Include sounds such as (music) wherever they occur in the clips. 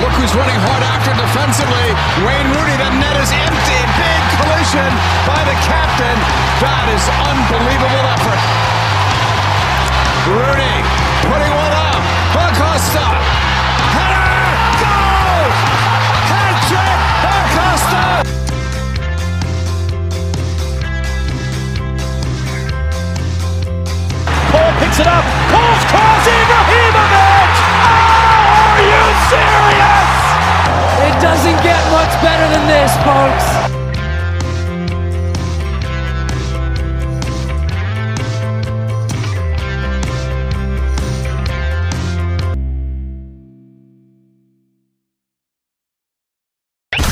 Look who's running hard after defensively. Wayne Rooney. The net is empty. Big collision by the captain. That is unbelievable effort. Rooney putting one up. Acosta. Header. Goal. Hat trick. Acosta. Paul picks it up. Paul's cross. Doesn't get much better than this, folks.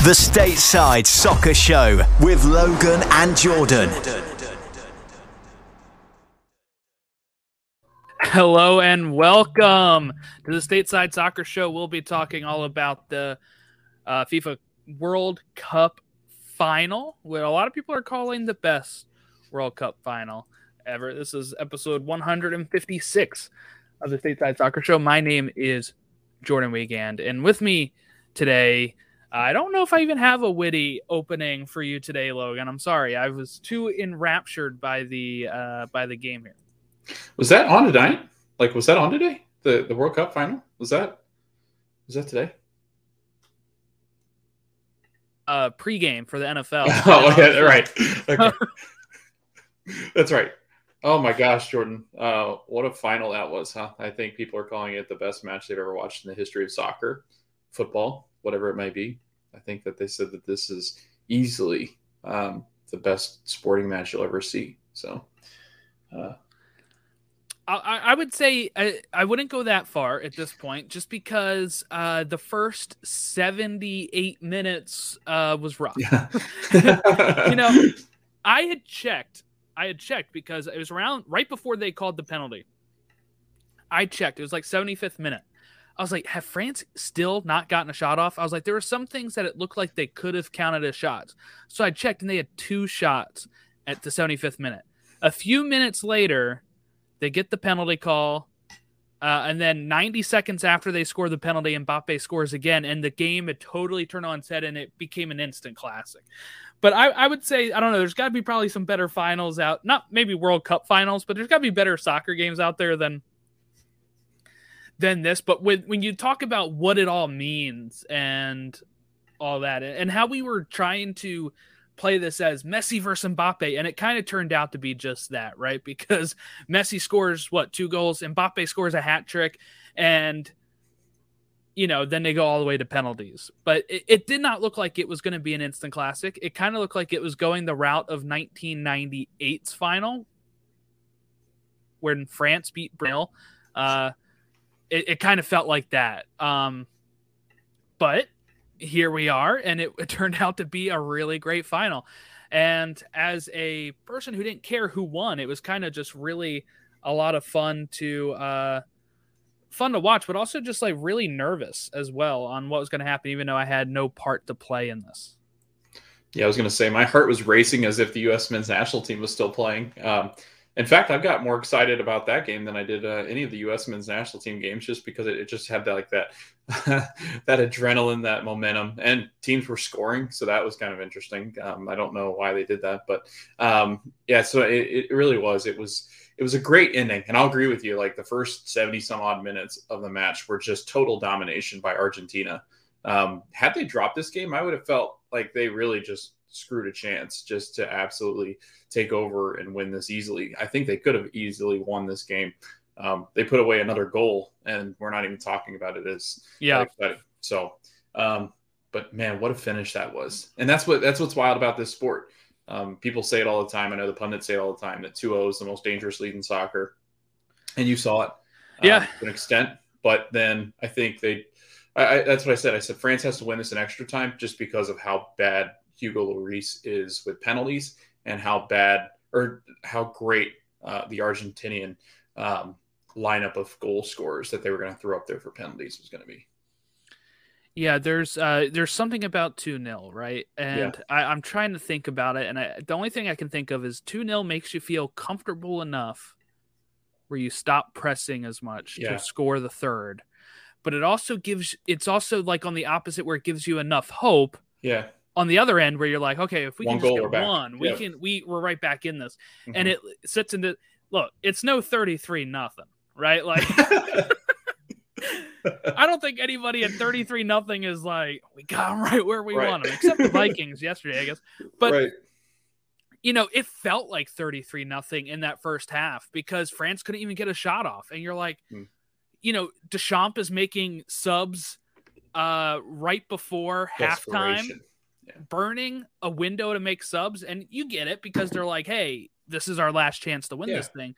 The Stateside Soccer Show with Logan and Jordan. Hello and welcome to the Stateside Soccer Show. We'll be talking all about the uh, FIFA World Cup final, what a lot of people are calling the best World Cup final ever. This is episode 156 of the Stateside Soccer Show. My name is Jordan Wiegand, and with me today, I don't know if I even have a witty opening for you today, Logan. I'm sorry, I was too enraptured by the uh, by the game here. Was that on tonight? Like, was that on today? The the World Cup final? Was that was that today? Uh, pregame for the NFL. (laughs) oh, yeah, (laughs) right. Okay. (laughs) That's right. Oh my gosh, Jordan. Uh, what a final that was, huh? I think people are calling it the best match they've ever watched in the history of soccer, football, whatever it might be. I think that they said that this is easily um, the best sporting match you'll ever see. So, uh, I, I would say I, I wouldn't go that far at this point, just because uh, the first seventy-eight minutes uh, was rough. yeah. (laughs) you know, (laughs) I had checked. I had checked because it was around right before they called the penalty. I checked. It was like 75th minute. I was like, have France still not gotten a shot off? I was like, there were some things that it looked like they could have counted as shots. So I checked and they had two shots at the 75th minute. A few minutes later, they get the penalty call. Uh, and then 90 seconds after they score the penalty, Mbappe scores again, and the game had totally turned on set, and it became an instant classic. But I, I would say, I don't know, there's got to be probably some better finals out. Not maybe World Cup finals, but there's got to be better soccer games out there than than this. But when when you talk about what it all means and all that, and how we were trying to play this as Messi versus Mbappe, and it kind of turned out to be just that, right? (laughs) Because Messi scores what two goals, Mbappe scores a hat trick, and you know then they go all the way to penalties. But it, it did not look like it was going to be an instant classic. It kind of looked like it was going the route of 1998's final, when France beat Brazil. Uh, it, it kind of felt like that. Um, but here we are, and it, (laughs) it, turned out to be a really great final. And as a person who didn't care who won, it was kind of just really a lot of fun to uh, fun to watch, but also just like really nervous as well on what was going to happen, even though I had no part to play in this. Yeah, I was going to say my heart was racing as if the U.S. men's national team was still playing. Um, in fact, I've got more excited about that game than I did uh, any of the U.S. men's national team games, just because it, it just had that like that (laughs) that adrenaline, that momentum, and teams were scoring, so that was kind of interesting. Um, I don't know why they did that, but um, yeah, so it, it really was. It was it was a great ending, and I'll agree with you. Like the first seventy some odd minutes of the match were just total domination by Argentina. Um, had they dropped this game, I would have felt like they really just screwed a chance just to absolutely take over and win this easily. I think they could have easily won this game. Um, they put away another goal, and we're not even talking about it as yeah. So, um, but man, what a finish that was! And that's what that's what's wild about this sport. Um, people say it all the time. I know the pundits say it all the time that 2-0 is the most dangerous lead in soccer, and you saw it, yeah, um, to an extent. But then I think they, I, I, that's what I said. I said France has to win this in extra time just because of how bad Hugo Lloris is with penalties and how bad or how great uh, the Argentinian um, lineup of goal scorers that they were going to throw up there for penalties was going to be. Yeah, there's uh, there's something about two 0 right? And yeah. I, I'm trying to think about it, and I, the only thing I can think of is two 0 makes you feel comfortable enough where you stop pressing as much yeah. to score the third, but it also gives it's also like on the opposite where it gives you enough hope. Yeah. On the other end, where you're like, okay, if we one can just get one, we can we we're right back in this, mm-hmm. and it sits into look. It's no thirty three nothing, right? Like. (laughs) I don't think anybody at 33 nothing is like, we got them right where we right. want them, except the (laughs) Vikings yesterday, I guess. But right. you know, it felt like 33 nothing in that first half because France couldn't even get a shot off. And you're like, hmm. you know, Deschamps is making subs uh right before halftime. Burning a window to make subs, and you get it because they're like, hey, this is our last chance to win yeah. this thing.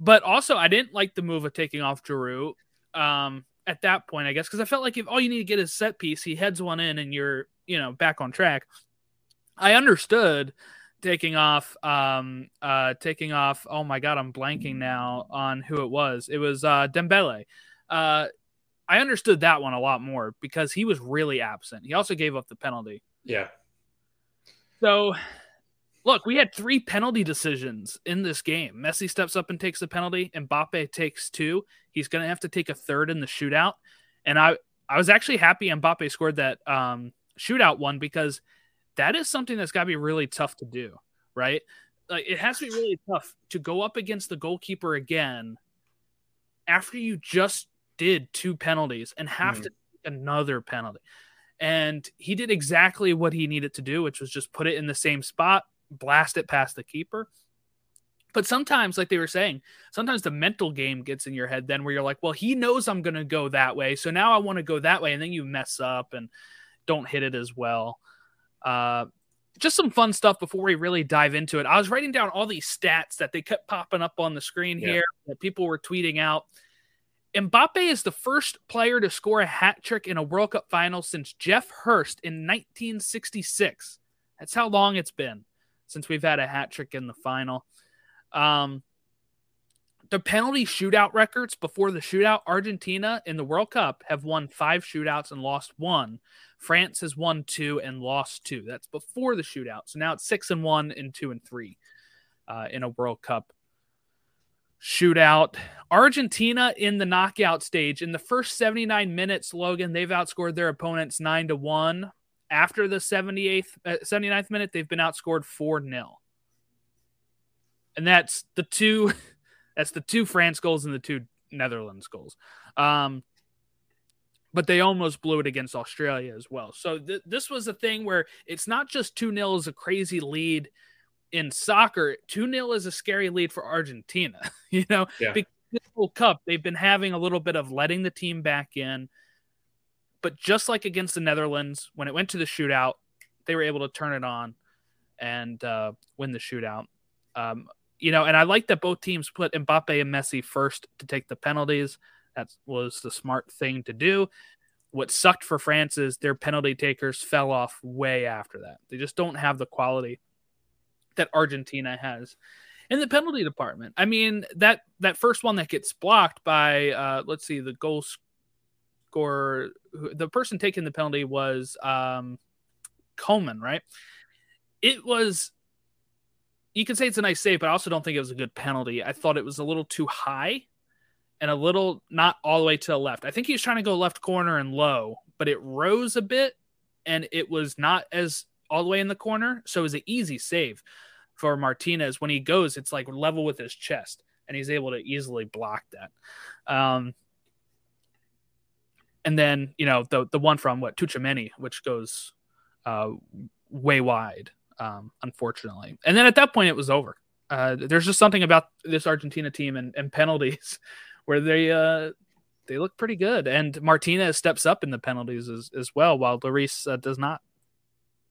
But also, I didn't like the move of taking off Giroud. Um, at that point, I guess, because I felt like if all you need to get is set piece, he heads one in and you're, you know, back on track. I understood taking off, um, uh, taking off. Oh my God, I'm blanking now on who it was. It was uh, Dembele. Uh, I understood that one a lot more because he was really absent. He also gave up the penalty. Yeah. So look, we had three penalty decisions in this game. Messi steps up and takes the penalty. and Mbappe takes two. He's going to have to take a third in the shootout. And I, I was actually happy Mbappe scored that um, shootout one because that is something that's got to be really tough to do, right? Like it has to be really tough to go up against the goalkeeper again after you just did two penalties and have mm. to take another penalty. And he did exactly what he needed to do, which was just put it in the same spot, blast it past the keeper. But sometimes, like they were saying, sometimes the mental game gets in your head then where you're like, well, he knows I'm going to go that way. So now I want to go that way. And then you mess up and don't hit it as well. Uh, just some fun stuff before we really dive into it. I was writing down all these stats that they kept popping up on the screen yeah. here that people were tweeting out. Mbappe is the first player to score a hat trick in a World Cup final since Geoff Hurst in 1966. That's how long it's been since we've had a hat trick in the final. Um, the penalty shootout records before the shootout, Argentina in the World Cup have won five shootouts and lost one. France has won two and lost two. That's before the shootout. So now it's six and one and two and three uh, in a World Cup shootout. Argentina in the knockout stage in the first 79 minutes, Logan, they've outscored their opponents nine to one after the 78th, uh, 79th minute, they've been outscored 4 0. And that's the two, (laughs) that's the two France goals and the two Netherlands goals. Um, but they almost blew it against Australia as well. So th- this was a thing where it's not just 2 0 is a crazy lead in soccer. 2 0 is a scary lead for Argentina, (laughs) you know, yeah. because World Cup, they've been having a little bit of letting the team back in. But just like against the Netherlands, when it went to the shootout, they were able to turn it on and uh, win the shootout. Um, you know, and I like that both teams put Mbappe and Messi first to take the penalties. That was the smart thing to do. What sucked for France is their penalty takers fell off way after that. They just don't have the quality that Argentina has in the penalty department. I mean that that first one that gets blocked by uh, let's see the goal scorer, the person taking the penalty was um, Coman, right? It was. You can say it's a nice save, but I also don't think it was a good penalty. I thought it was a little too high and a little not all the way to the left. I think he was trying to go left corner and low, but it rose a bit and it was not as all the way in the corner. So it was an easy save for Martinez. When he goes, it's like level with his chest and he's able to easily block that. Um, and then you know the the one from what Tchouaméni, which goes uh, way wide, um, unfortunately. And then at that point, it was over. Uh, there's just something about this Argentina team and, and penalties (laughs) where they uh, they look pretty good, and Martinez steps up in the penalties as, as well, while Lloris uh, does not.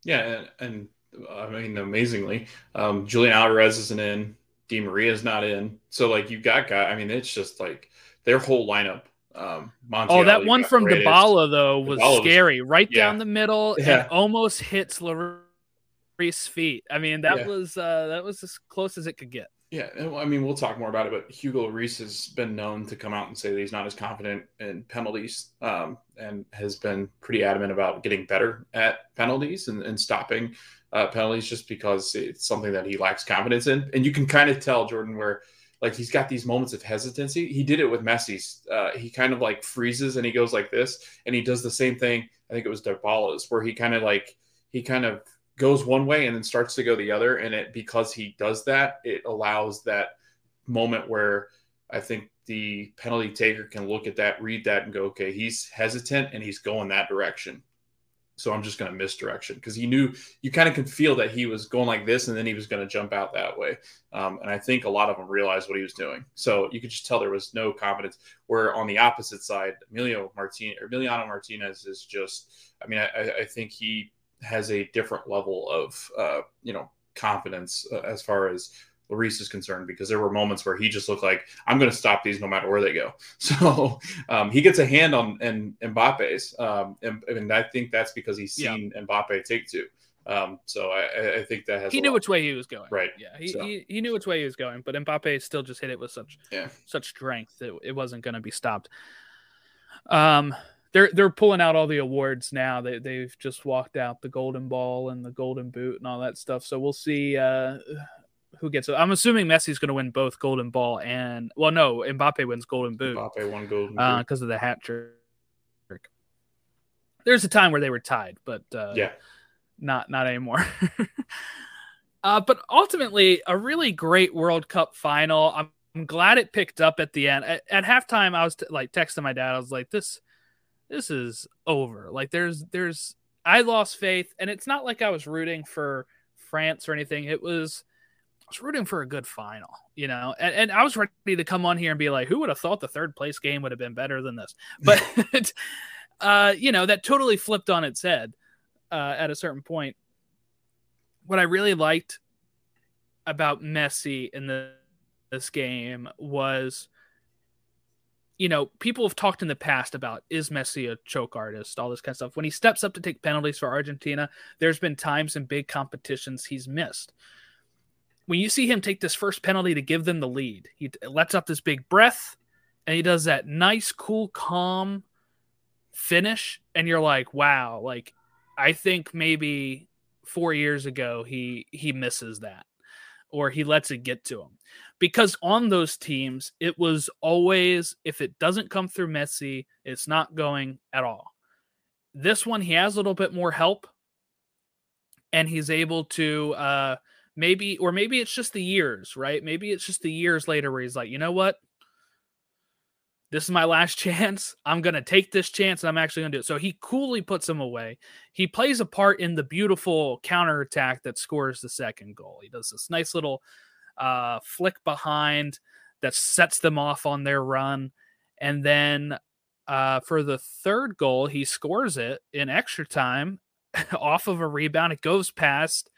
Yeah, and, and I mean, amazingly, um, Julian Alvarez isn't in. Di Maria is not in. So like you got guy. I mean, it's just like their whole lineup um, oh, that one from Dybala though was Dybala scary, was, right yeah. down the middle, yeah. almost hits Lloris feet. I mean, that Yeah. was uh, that was as close as it could get. Yeah, I mean, we'll talk more about it, but Hugo Lloris has been known to come out and say that he's not as confident in penalties um, and has been pretty adamant about getting better at penalties and, and stopping uh, penalties just because it's something that he lacks confidence in. And you can kind of tell, Jordan, where like he's got these moments of hesitancy. He did it with Messi's. Uh, he kind of like freezes and he goes like this, and he does the same thing. I think it was Dybala's where he kind of like he kind of goes one way and then starts to go the other. And it because he does that it allows that moment where i think the penalty taker can look at that read that and go okay he's hesitant and he's going that direction. So i'm just going to misdirection because he knew you kind of could feel that he was going like this and then he was going to jump out that way. Um, and i think a lot of them realized what he was doing. So you could just tell there was no confidence. Where on the opposite side emilio martinez emiliano martinez is just i mean i, I think he has a different level of uh, you know confidence uh, as far as Lloris is concerned because there were moments where he just looked like I'm going to stop these no matter where they go. (laughs) So um, he gets a hand on in Mbappe's, um, and, and I think that's because he's seen Mbappe take two. Um, so I, I think that has He knew lot- which way he was going. Right. Yeah. He, So- he, he knew which way he was going, but Mbappe still just hit it with such Yeah. such strength that it wasn't going to be stopped. Um, they're they're pulling out all the awards now. They they've just walked out the Golden Ball and the Golden Boot and all that stuff. So we'll see uh, who gets it. I'm assuming Messi's going to win both Golden Ball and well, no, Mbappe wins Golden Boot Mbappe won golden. because Boot. of the hat trick. There's a time where they were tied, but uh, yeah, not not anymore. (laughs) uh, but ultimately, a really great World Cup final. I'm, I'm glad it picked up at the end. At, at halftime, I was t- like texting my dad. I was like, "This, this is over. Like, there's, there's." I lost faith, and it's not like I was rooting for France or anything. It was, I was rooting for a good final, you know. And, and I was ready to come on here and be like, "Who would have thought the third place game would have been better than this?" (laughs) But, (laughs) uh, you know, that totally flipped on its head uh, at a certain point. What I really liked about Messi in the, this game was, you know, people have talked in the past about is Messi a choke artist, all this kind of stuff. When he steps up to take penalties for Argentina, there's been times in big competitions he's missed. When you see him take this first penalty to give them the lead, he lets up this big breath and he does that nice, cool, calm finish. And you're like, wow, like I think maybe four years ago he he misses that or he lets it get to him. Because on those teams it was always if it doesn't come through Messi it's not going at all. This one he has a little bit more help and he's able to uh maybe or maybe it's just the years right? Maybe it's just the years later where he's like you know what this is my last (laughs) chance. I'm going to take this chance and I'm actually going to do it. So he coolly puts him away. He plays a part in the beautiful counterattack that scores the second goal. He does this nice little uh, flick behind that sets them off on their run. And then uh, for the third goal, he scores it in extra time (laughs) off of a rebound. It goes past.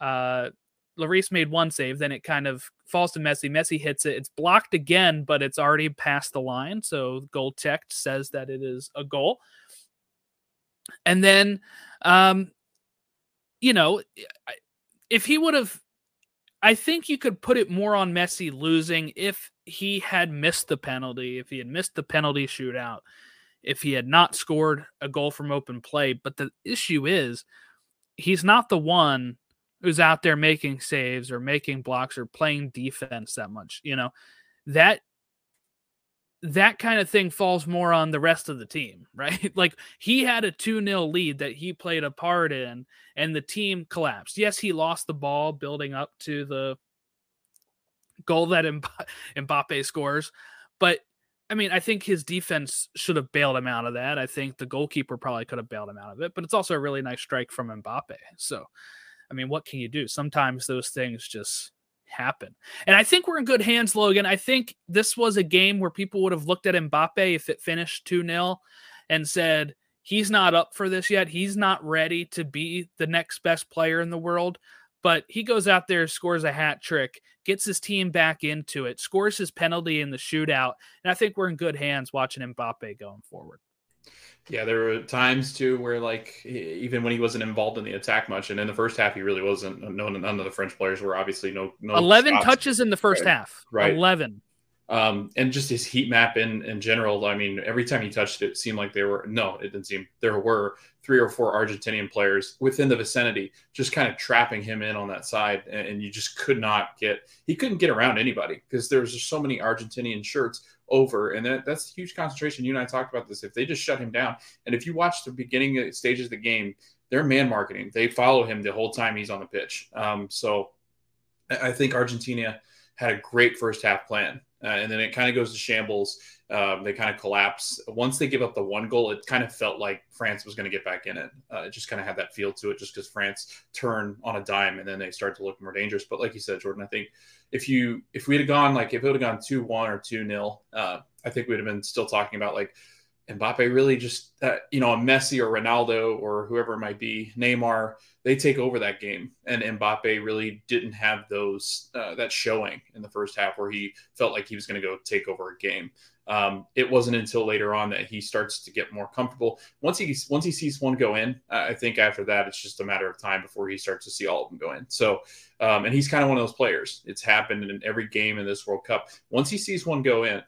Uh, Lloris made one save, then it kind of falls to Messi. Messi hits it. It's blocked again, but it's already past the line. So goal checked says that it is a goal. And then, um, you know, if he would have, I think you could put it more on Messi losing if he had missed the penalty, if he had missed the penalty shootout, if he had not scored a goal from open play. But the issue is, he's not the one who's out there making saves or making blocks or playing defense that much you know that that kind of thing falls more on the rest of the team (laughs) right like he had a 2-0 lead that he played a part in and the team collapsed yes he lost the ball building up to the goal that (laughs) Mbappe scores but I mean, I think his defense should have bailed him out of that. I think the goalkeeper probably could have bailed him out of it, but it's also a really nice strike from Mbappe. So, I mean, what can you do? Sometimes those things just happen. And I think we're in good hands, Logan. I think this was a game where people would have looked at Mbappe if it finished 2 0 and said, he's not up for this yet. He's not ready to be the next best player in the world. But he goes out there, scores a hat trick, gets his team back into it, scores his penalty in the shootout. And I think we're in good hands watching Mbappe going forward. Yeah, there were times too where like even when he wasn't involved in the attack much, and in the first half he really wasn't. No, none of the French players were obviously no no. Eleven shots. touches in the first Right. half. Right. Eleven. um, and just his heat map in in general. I mean, every time he touched it, it seemed like there were no, it didn't seem there were three or four Argentinian players within the vicinity, just kind of trapping him in on that side, and, you just could not get he couldn't get around anybody because there's just so many Argentinian shirts over, and that, that's a huge concentration. You and I talked about this. If they just shut him down, and if you watch the beginning stages of the game, they're man marking. They follow him the whole time he's on the pitch. Um, so I I think Argentina had a great first half plan. Uh, and then it kind of goes to shambles. Um, they kind of collapse. Once they give up the one goal, it kind of felt like France was going to get back in it. Uh, it just kind of had that feel to it just because France turned on a dime and then they start to look more dangerous. But like you said, Jordan, I think if you if we had gone like if it would have gone 2 1 or 2 0, uh, I think we'd have been still talking about like Mbappe really just, uh, you know, a Messi or Ronaldo or whoever it might be, Neymar, they take over that game. And Mbappe really didn't have those, uh, that showing in the first half where he felt like he was going to go take over a game. Um, it wasn't until later on that he starts to get more comfortable. Once he once he sees one go in, I think after that it's just a matter of time before he starts to see all of them go in. So, um, and he's kind of one of those players. It's happened in every game in this World Cup. Once he sees one go in,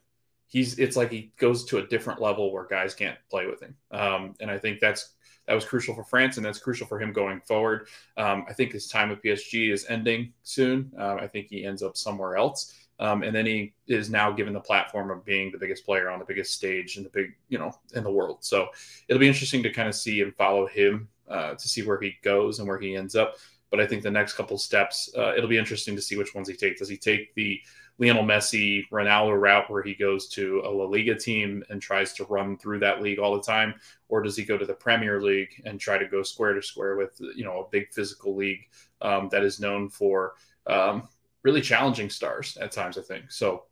he's it's like he goes to a different level where guys can't play with him. Um, and I think that's that was crucial for France, and that's crucial for him going forward. Um, I think his time with PSG is ending soon. Um, I think he ends up somewhere else. Um, and then he is now given the platform of being the biggest player on the biggest stage in the big, you know, in the world. So it'll be interesting to kind of see and follow him uh, to see where he goes and where he ends up. But I think the next couple steps, uh, it'll be interesting to see which ones he takes. Does he take the Lionel Messi, Ronaldo route where he goes to a La Liga team and tries to run through that league all the time, or does he go to the Premier League and try to go square to square with you know a big physical league um, that is known for um, really challenging stars at times? I think so.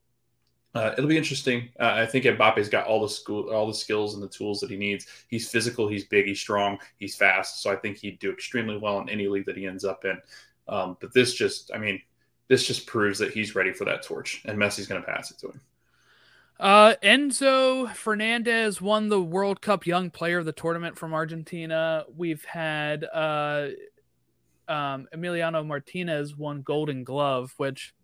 Uh, it'll be interesting. Uh, I think Mbappe's got all the school, all the skills and the tools that he needs. He's physical, he's big, he's strong, he's fast. So I think he'd do extremely well in any league that he ends up in. Um, but this just, I mean, this just proves that he's ready for that torch, and Messi's going to pass it to him. Uh, Enzo Fernandez won the World Cup Young Player of the Tournament from Argentina. We've had uh, um, Emiliano Martinez won Golden Glove, which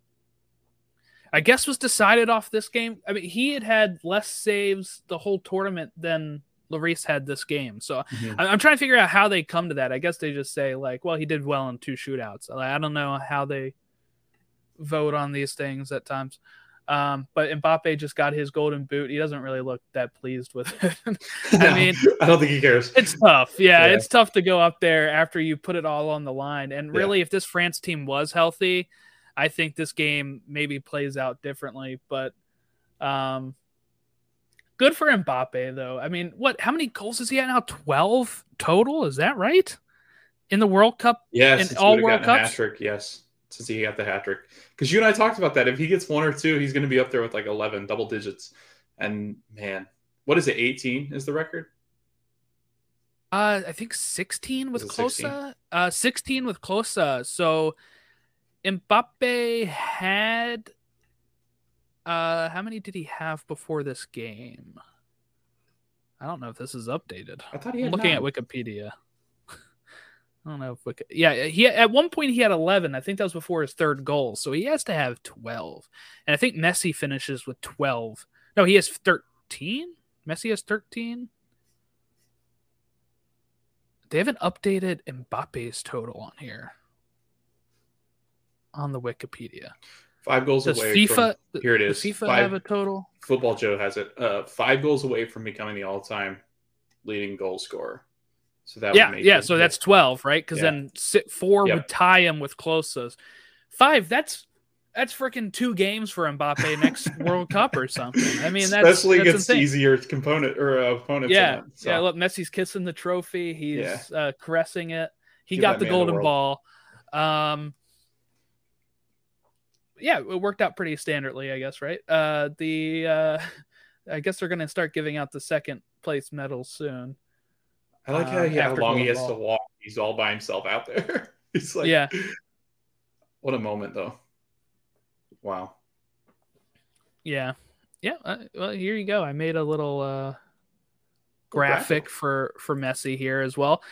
I guess was decided off this game. I mean, he had had less saves the whole tournament than Lloris had this game. So Mhm. I- I'm trying to figure out how they come to that. I guess they just say like, well, he did well in two shootouts. I don't know how they vote on these things at times. Um, but Mbappe just got his golden boot. He doesn't really look that pleased with (laughs) it. (laughs) I mean, I don't think he cares. it's tough. Yeah, Yeah. it's tough to go up there after you put it all on the line. And Yeah. really, if this France team was healthy, I think this game maybe plays out differently. But um, good for Mbappe, though. I mean, what? How many goals is he at now? Twelve total. Is that right? In the World Cup. Yes, in all World Cups? Yes, since he got the hat trick. Because you and I talked about that. If he gets one or two, he's going to be up there with like eleven double digits. And man, what is it? Eighteen is the record. Uh, I think 16 with Was it 16? Uh, 16 with Klose. So Mbappe had. Uh, how many did he have before this game? I don't know if this is updated. I thought he I'm had looking nine. at Wikipedia. I don't know if Wiki. Yeah, he at one point he had 11. I think that was before his third goal, so he has to have 12. And I think Messi finishes with 12. No, he has 13. Messi has 13. They haven't updated Mbappe's total on here on the Wikipedia. Five goals Does away. FIFA From, here it is. does. FIFA Five, have a total? Football Joe has it. Uh, five goals away from becoming the all-time leading goal scorer. So that Yeah, would make yeah. him- So that's 12, right? Because Yeah. then four Yep. would tie him with Klose's. Five. That's that's freaking two games for Mbappe next (laughs) World Cup or something. I mean, that's especially that's against easier component or uh, opponents. Yeah, it. So, yeah. Look, Messi's kissing the trophy. He's Yeah. uh, caressing it. He Give got the man the golden ball. Um, yeah, it worked out pretty standardly, I guess. Right. Uh, the uh, (laughs) I guess they're gonna start giving out the second place medals soon. I like how, he, how long he has to walk. He's all by himself out there. (laughs) He's like, Yeah. What a moment, though. Wow. Yeah. Yeah. Uh, well, here you go. I made a little uh, graphic for for Messi here as well.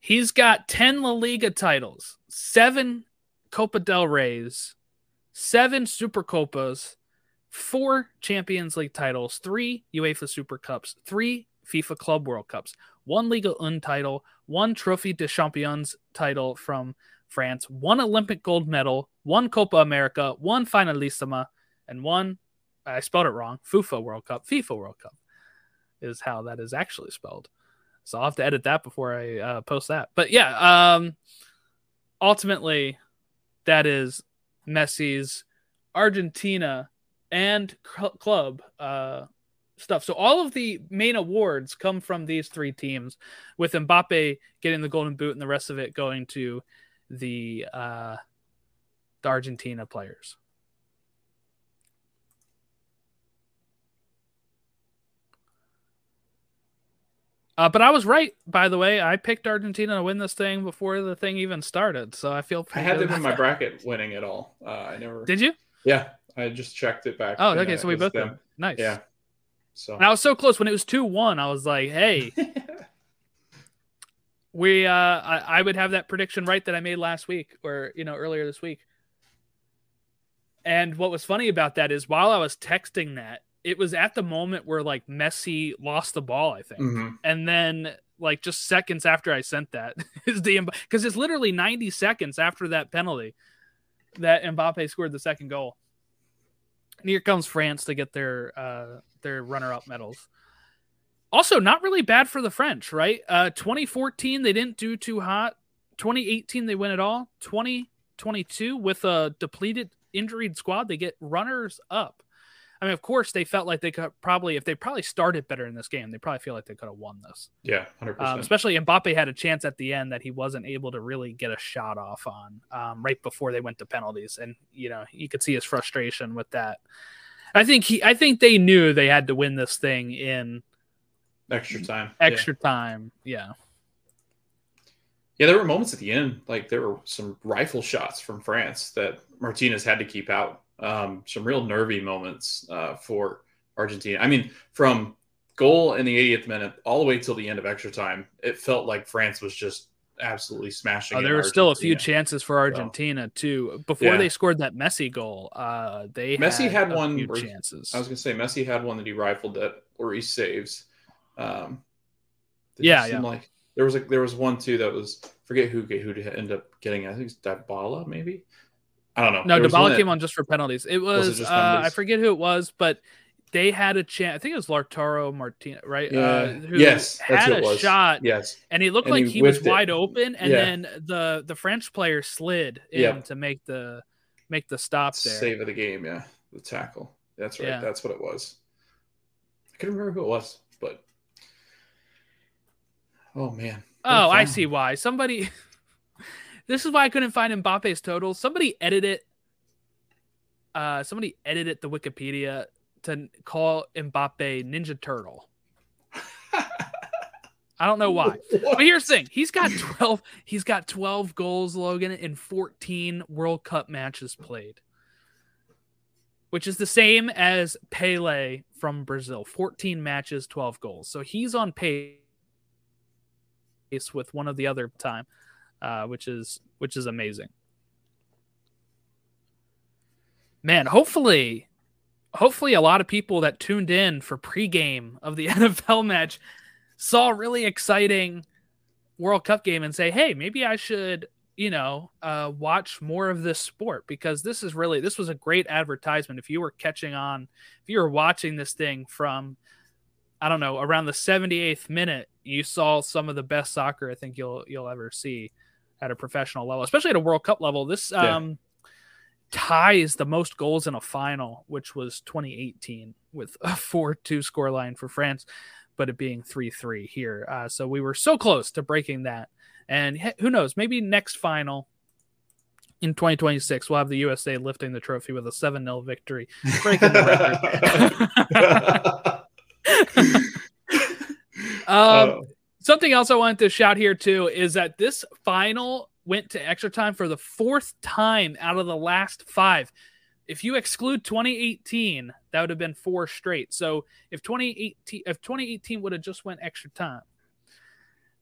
He's got 10 La Liga titles, 7 Copa del Reys, 7 Super Copas, 4 Champions League titles, 3 UEFA Super Cups, 3 FIFA Club World Cups, 1 Ligue 1 title, 1 Trophée des Champions title from France, 1 Olympic gold medal, 1 Copa America, 1 Finalissima, and 1 I spelled it wrong. FUFA World Cup, FIFA World Cup is how that is actually spelled. So I'll have to edit that before I uh, post that. But yeah, um, ultimately, that is Messi's Argentina and cl- club uh, stuff. So all of the main awards come from these three teams, with Mbappe getting the Golden Boot and the rest of it going to the uh, the Argentina players. Uh, but I was right, by the way. I picked Argentina to win this thing before the thing even started, so I feel. I had them in my bracket winning it all. Uh, I never. Did you? Yeah, I just checked it back. Oh, okay. So we both them. Nice. Yeah. So and I was so close when it was two one. I was like, hey. (laughs) we uh I, I would have that prediction right that I made last week or you know earlier this week. And what was funny about that is while I was texting that, it was at the moment where like Messi lost the ball, I think. Mhm. And then like just seconds after I sent that (laughs) is the because it's literally 90 seconds after that penalty that Mbappe scored the second goal. And here comes France to get their uh their runner up medals. Also, not really bad for the French, right? Uh 2014 they didn't do too hot. 2018 they win it all. 2022 with a depleted injured squad, they get runners up. I mean, of course, they felt like they could probably, if they probably started better in this game, they probably feel like they could have won this. yeah, hundred Um, especially Mbappe had a chance at the end that he wasn't able to really get a shot off on um, right before they went to penalties, and you know you could see his frustration with that. I think he, I think they knew they had to win this thing in Extra time. Yeah. extra time. Yeah, Yeah, there were moments at the end, like there were some rifle shots from France that Martinez had to keep out. Um, some real nervy moments uh, for Argentina. I mean, from goal in the 80th minute all the way till the end of extra time, it felt like France was just absolutely smashing. Oh, there were still a few chances for Argentina too before Yeah. they scored that Messi goal. Uh, they Messi had a one few where- chances. I was gonna say Messi had one that he rifled that or he saves. Um, Yeah, yeah. Like there was like there was one too that was forget who who ended up getting. I think it's Dybala maybe. I don't know. No, Dybala that- came on just for penalties. It Was was, it uh, I forget who it was, but they had a chance. I think it was Lautaro Martinez, right? Yeah. Uh, who yes, had a was. shot, Yes, and he looked And like he he, was it. wide open, and Yeah. then the the French player slid in Yeah. to make the make the stop there. save of the game. Yeah, the tackle. That's right. Yeah. That's what it was. I couldn't remember who it was, but oh man. Oh, I see why. Somebody. This is why I couldn't find Mbappe's total. Somebody edited. Uh, somebody edited the Wikipedia to call Mbappe Ninja Turtle. (laughs) I don't know why. But here's the thing: he's got twelve. He's got twelve goals, Logan, in fourteen World Cup matches played, which is the same as Pele from Brazil. Fourteen matches, twelve goals. So he's on pace with one of the other time, uh, which is which is amazing. Man, hopefully, hopefully, a lot of people that tuned in for pregame of the (laughs) NFL match saw a really exciting World Cup game and say, "Hey, maybe I should, you know, uh, watch more of this sport because this is really this was a great advertisement. If you were catching on, if you were watching this thing from, I don't know, around the 78th minute, you saw some of the best soccer I think you'll you'll ever see at a professional level, especially at a World Cup level. This Yeah. um, ties the most goals in a final, which was 2018 with a 4-2 scoreline for France but it being 3-3 here. Uh, so we were so close to breaking that. And who knows, maybe next final in 2026 we'll have the USA lifting the trophy with a 7-0 victory, breaking the record. (laughs) (laughs) um, Oh, something else I wanted to shout here too is that this final went to extra time for the fourth time out of the last five. If you exclude 2018, That would have been four straight. So if 2018 if 2018 would have just went extra time,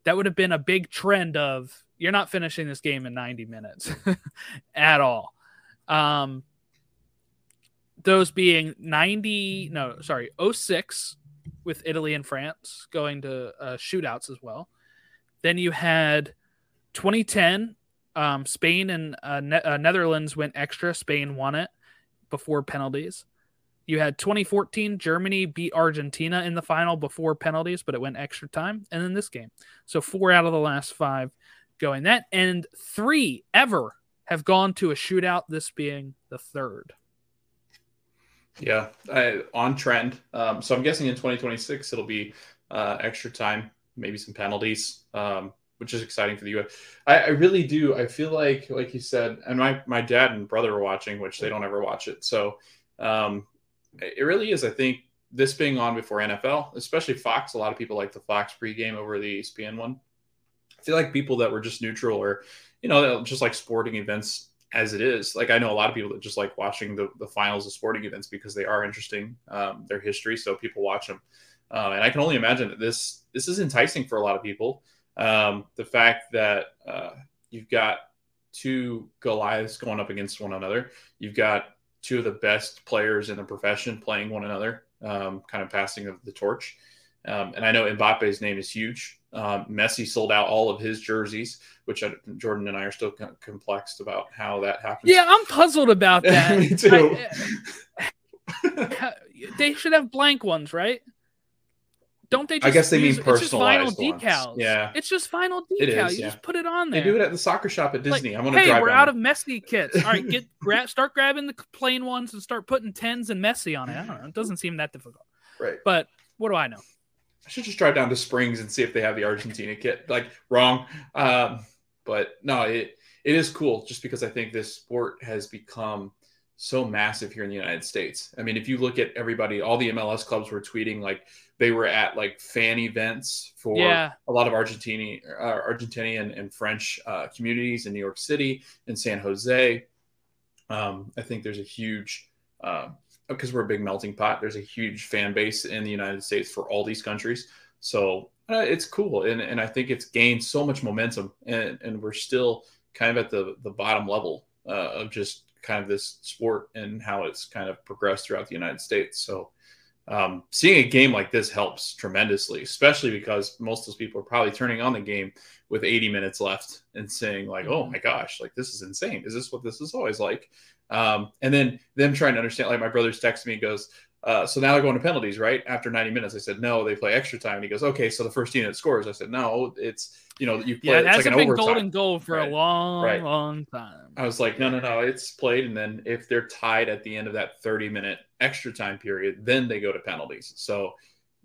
that would have been a big trend of you're not finishing this game in 90 minutes (laughs) at all. Um, those being 90 no sorry 06 with italy and france going to uh, shootouts as well. Then you had 2010 um, spain and uh, ne- uh, netherlands went extra. Spain won it before penalties. You had 2014 germany beat argentina in the final before penalties but it went extra time. And then this game. So four out of the last five going. That and three ever have gone to a shootout this being the third yeah, I, on trend. Um, so I'm guessing in 2026 it'll be uh, extra time, maybe some penalties, um, which is exciting for the U.S. I, I, really do. I feel like, like you said, and my my dad and brother were watching, which they don't ever watch it. So um, it really is. I think this being on before NFL, especially Fox. A lot of people like the Fox pregame over the ESPN one. I feel like people that were just neutral or, you know, just like sporting events as it is. Like I know a lot of people that just like watching the, the finals of sporting events because they are interesting, um, their history, so people watch them. Uh, and I can only imagine that this this is enticing for a lot of people. Um, the fact that uh, you've got two Goliaths going up against one another, you've got two of the best players in the profession playing one another, um, kind of passing of the torch. Um, and I know Mbappe's name is huge. Um, Messi sold out all of his jerseys, which I, Jordan and I are still complexed about how that happened. Yeah, I'm puzzled about (laughs) that. Me too. I, (laughs) they should have blank ones, right? Don't they? Just I guess they use, mean personalized it's decals. Yeah, it's just vinyl decal. It is, you yeah. just put it on there. They do it at the soccer shop at Disney. Like, I'm gonna hey, drive. we're out there. of Messi kits. All right, get (laughs) grab, start grabbing the plain ones and start putting tens and Messi on it. I don't know. It doesn't seem that difficult. Right. But what do I know? I should just drive down to Springs and see if they have the Argentina kit. Like wrong, um, but no, it it is cool just because I think this sport has become so massive here in the United States. I mean, if you look at everybody, all the MLS clubs were tweeting like they were at like fan events for Yeah. a lot of Argentini, uh, Argentinian and French uh, communities in New York City and San Jose. Um, I think there's a huge uh, because we're a big melting pot. There's a huge fan base in the United States for all these countries. So uh, it's cool, and and I think it's gained so much momentum, and and we're still kind of at the the bottom level uh, of just kind of this sport and how it's kind of progressed throughout the United States. So. Um, seeing a game like this helps tremendously, especially because most of those people are probably turning on the game with 80 minutes left and saying like, "Oh my gosh, like this is insane. Is this what this is always like?" Um, and then them trying to understand. Like my brother's texting me, and goes, uh, "So now they're going to penalties, right?" After 90 minutes, I said, "No, they play extra time." And he goes, "Okay, so the first team that scores." I said, "No, it's you know you play Yeah, it it's like hasn't an been overtime." golden goal for Right. a long, Right. long time. I was like, no, no, no, it's played. And then if they're tied at the end of that 30 minute extra time period, then they go to penalties. So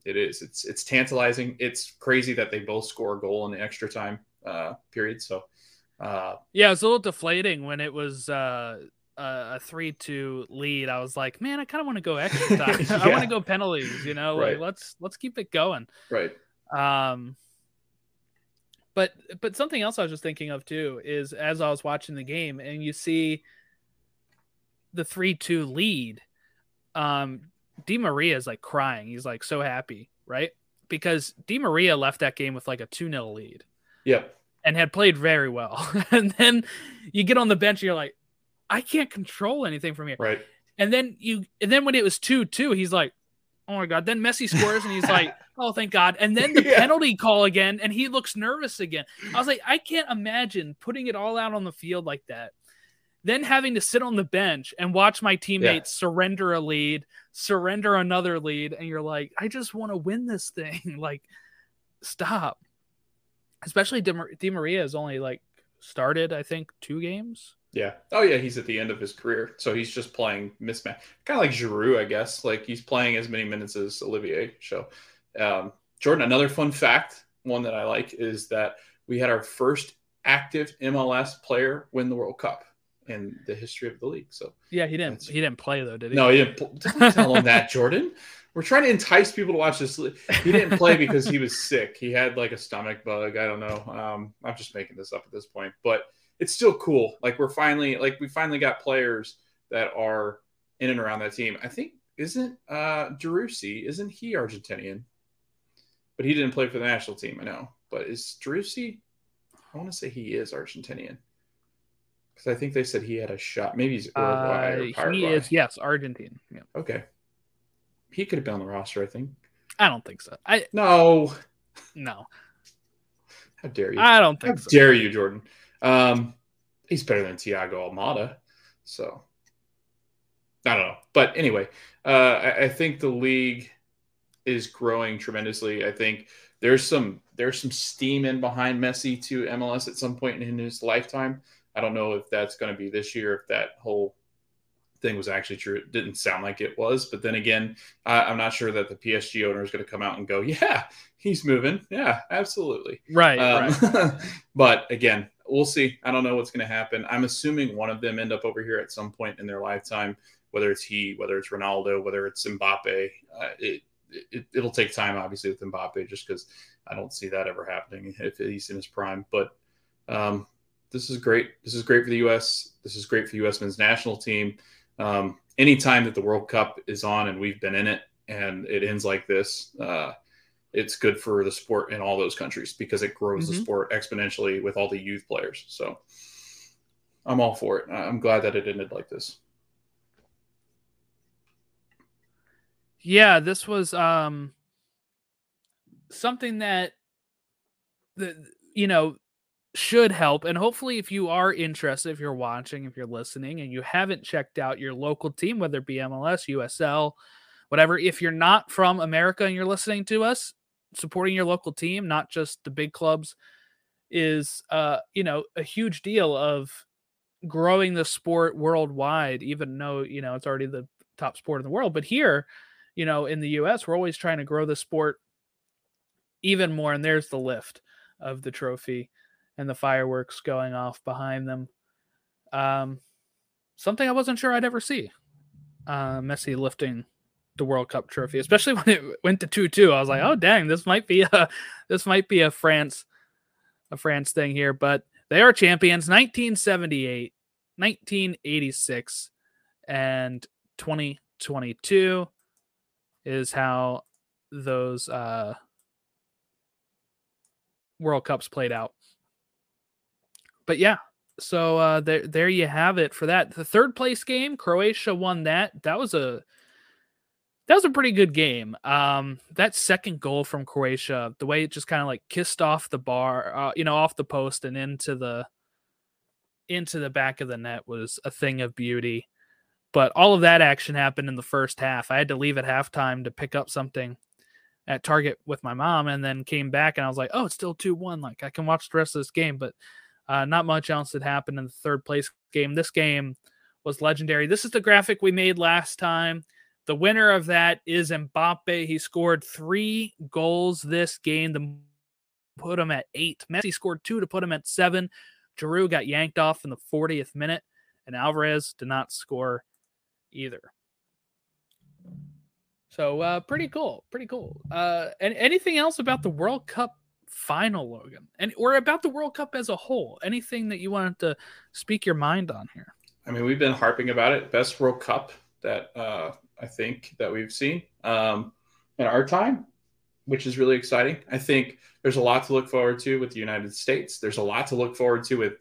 it is, it's, it's tantalizing. It's crazy that they both score a goal in the extra time uh, period. So, uh, Yeah, it was a little deflating when it was uh, a three-two lead. I was like, man, I kind of want to go (laughs) extra time. I want to go penalties. You know, like let's let's keep it going. right. Um, but but something else I was just thinking of too is as I was watching the game and you see the three two lead, um, Di Maria is like crying. He's like so happy, right? Because Di Maria left that game with like a two 0 lead Yep. and had played very well. (laughs) and then you get on the bench, and you're like, I can't control anything from here. Right. And then you, and then when it was two two, he's like, oh my god. Then Messi scores, and he's like, (laughs) oh thank God. And then (laughs) the Yeah. penalty call again, and he looks nervous again. I was like, I can't imagine putting it all out on the field like that. Then having to sit on the bench and watch my teammates surrender a lead, surrender another lead, and you're like, I just want to win this thing. (laughs) like, stop. Especially Di, Di Maria has only like started, I think, two games. Yeah. Oh yeah, he's at the end of his career, so he's just playing mismatch, kind of like Giroud, I guess. Like he's playing as many minutes as Olivier. So, um, Jordan, another fun fact, one that I like, is that we had our first active MLS player win the World Cup in the history of the league. So, Yeah, he didn't. He didn't play though, did he? no, he didn't. (laughs) Don't tell him that, Jordan. We're trying to entice people to watch this. He didn't play because he was sick. He had like a stomach bug. I don't know. Um, I'm just making this up at this point, but it's still cool. Like we're finally, like we finally got players that are in and around that team. I think isn't uh Driussi, isn't he Argentinian? But he didn't play for the national team, I know. But is Driussi? I want to say he is Argentinian. Because I think they said he had a shot. Maybe he's Uruguay uh, He is, yes, Argentine. Yeah. Okay. He could have been on the roster, I think. I don't think so. I no, no. How dare you? I don't think How so. dare you, Jordan? Um, he's better than Thiago Almada. So I don't know. But anyway, uh, I, I think the league is growing tremendously. I think there's some there's some steam in behind Messi to MLS at some point in his lifetime. I don't know if that's going to be this year, if that whole thing was actually true. It didn't sound like it was. But then again, I, I'm not sure that the PSG owner is going to come out and go, yeah, he's moving. Yeah, absolutely. Right, Um, right. (laughs) but again, we'll see. I don't know what's going to happen. I'm assuming one of them end up over here at some point in their lifetime, whether it's he, whether it's Ronaldo, whether it's Mbappe. Uh, it, it, it'll take time, obviously, with Mbappe, just because I don't see that ever happening if he's in his prime. But um, this is great. This is great for the U.S. This is great for the U.S. men's national team. Um, anytime that the World Cup is on and we've been in it and it ends like this, uh, it's good for the sport in all those countries because it grows the Mhm. sport exponentially with all the youth players. So I'm all for it. I'm glad that it ended like this. Yeah, this was um something that the you know should help and hopefully if you are interested if you're watching if you're listening and you haven't checked out your local team whether it be MLS, USL, whatever if you're not from America and you're listening to us supporting your local team not just the big clubs is uh you know a huge deal of growing the sport worldwide even though you know it's already the top sport in the world but here you know, in the US, we're always trying to grow the sport even more. And there's the lift of the trophy and the fireworks going off behind them. Um, something I wasn't sure I'd ever see. Uh, Messi lifting the World Cup trophy, especially (laughs) when it went to two two. I was like, oh dang, this might be a this might be a France a France thing here, but they are champions 1978, 1986, and 2022 is how those uh World Cups played out. But yeah, so uh there there you have it for that. The third place game, Croatia won that. That was a that was a pretty good game. Um that second goal from Croatia, the way it just kind of like kissed off the bar, uh, you know, off the post and into the into the back of the net was a thing of beauty. But all of that action happened in the first half. I had to leave at halftime to pick up something at Target with my mom and then came back and I was like, oh, it's still 2 1. Like I can watch the rest of this game. But uh, not much else had happened in the third place game. This game was legendary. This is the graphic we made last time. The winner of that is Mbappe. He scored three goals this game to put him at eight. Messi scored two to put him at seven. Giroud got yanked off in the 40th minute, and Alvarez did not score either. So uh, pretty cool, pretty cool. Uh, and anything else about the World Cup final, Logan, and or about the World Cup as a whole? Anything that you wanted to speak your mind on here? I mean, we've been harping about it. Best World Cup that uh, I think that we've seen um, in our time, which is really exciting. I think there's a lot to look forward to with the United States. There's a lot to look forward to with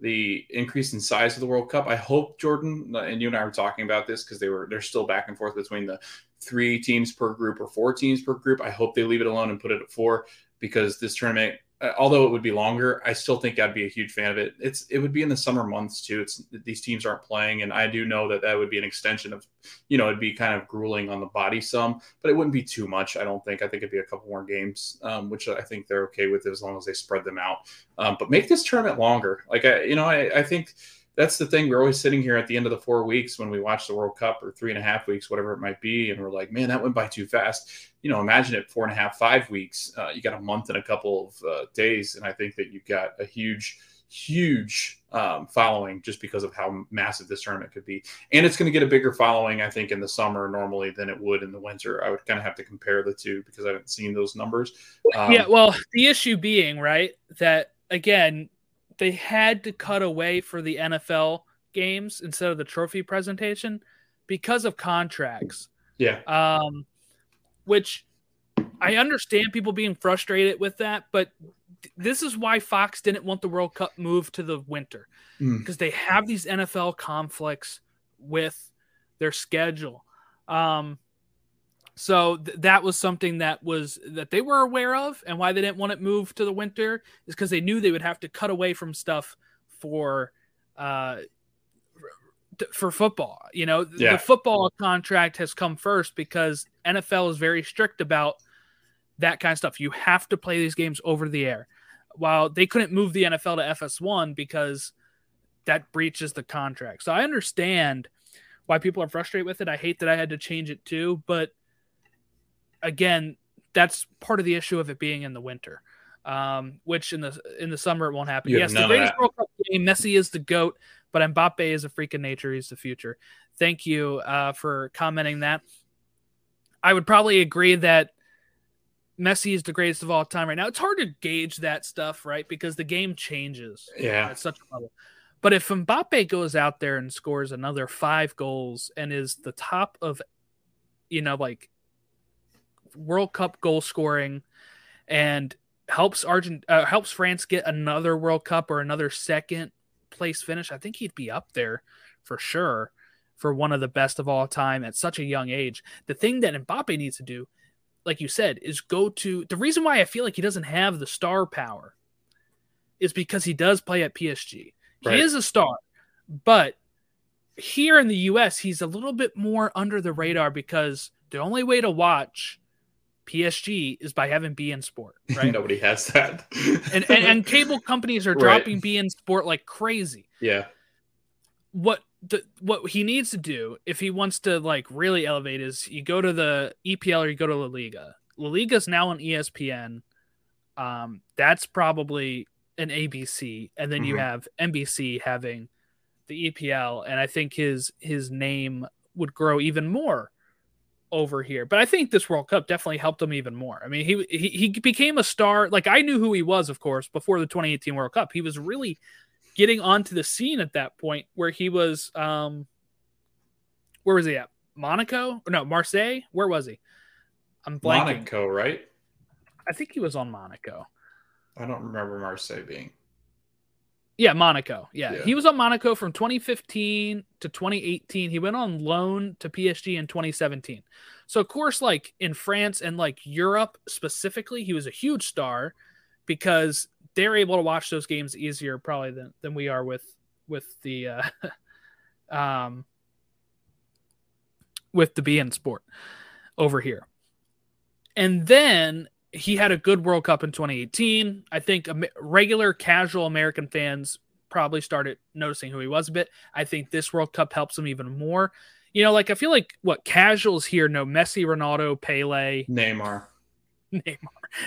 the increase in size of the World Cup. I hope Jordan and you and I were talking about this because they were they're still back and forth between the three teams per group or four teams per group. I hope they leave it alone and put it at four because this tournament, although it would be longer, I still think I'd be a huge fan of it. It's it would be in the summer months too. It's these teams aren't playing, and I do know that that would be an extension of, you know, it'd be kind of grueling on the body some, but it wouldn't be too much. I don't think. I think it'd be a couple more games, um, which I think they're okay with as long as they spread them out. Um, but make this tournament longer. Like I, you know, I, I think that's the thing. We're always sitting here at the end of the four weeks when we watch the World Cup or three and a half weeks, whatever it might be, and we're like, man, that went by too fast. You know, imagine it four and a half, five weeks. Uh, you got a month and a couple of uh, days, and I think that you've got a huge, huge um, following just because of how massive this tournament could be. And it's going to get a bigger following, I think, in the summer normally than it would in the winter. I would kind of have to compare the two because I haven't seen those numbers. Um, yeah, well, the issue being right that again they had to cut away for the NFL games instead of the trophy presentation because of contracts. Yeah. Um, which I understand people being frustrated with that, but th- this is why Fox didn't want the World Cup moved to the winter Mm. because they have these NFL conflicts with their schedule. Um, so th- that was something that was that they were aware of, and why they didn't want it moved to the winter is because they knew they would have to cut away from stuff for uh for football. You know, Yeah. the football contract has come first because NFL is very strict about that kind of stuff. You have to play these games over the air. While they couldn't move the NFL to FS1 because that breaches the contract. So I understand why people are frustrated with it. I hate that I had to change it too, but again, that's part of the issue of it being in the winter. Um, which in the in the summer it won't happen. You yes, the greatest. World Cup game. Messi is the goat, but Mbappe is a freak of nature. He's the future. Thank you uh, for commenting that. I would probably agree that Messi is the greatest of all time right now. It's hard to gauge that stuff, right? Because the game changes Yeah. at such a level. But if Mbappe goes out there and scores another five goals and is the top of, you know, like World Cup goal scoring, and helps Argent uh, helps France get another World Cup or another second place finish, I think he'd be up there for sure for one of the best of all time at such a young age. The thing that Mbappe needs to do, like you said, is go to the reason why I feel like he doesn't have the star power is because he does play at PSG. Right. He is a star, but here in the US, he's a little bit more under the radar because the only way to watch PSG is by having beIN Sport, (laughs) right? Nobody has that. and, and and (laughs) cable companies are Right. dropping beIN Sport like crazy. yeah. What the what he needs to do if he wants to like really elevate is you go to the EPL or you go to La Liga. La Liga is now on ESPN. Um, that's probably an ABC, and then you Mhm. have NBC having the EPL, and I think his his name would grow even more over here. But I think this World Cup definitely helped him even more. I mean, he he, he became a star. Like I knew who he was, of course, before the 2018 World Cup. He was really getting onto the scene at that point where he was um where was he at? Monaco? No, Marseille? Where was he? I'm blanking. Monaco, right? I think he was on Monaco. I don't remember Marseille being. Yeah, Monaco. Yeah. Yeah. He was on Monaco from 2015 to 2018. He went on loan to PSG in 2017. So, of course, like in France and like Europe specifically, he was a huge star because they're able to watch those games easier probably than, than we are with with the uh, (laughs) um with the beIN sport over here. And then he had a good World Cup in 2018. I think regular casual American fans probably started noticing who he was a bit. I think this World Cup helps him even more. You know, like I feel like what casuals here know Messi, Ronaldo, Pele, Neymar. (laughs) Neymar.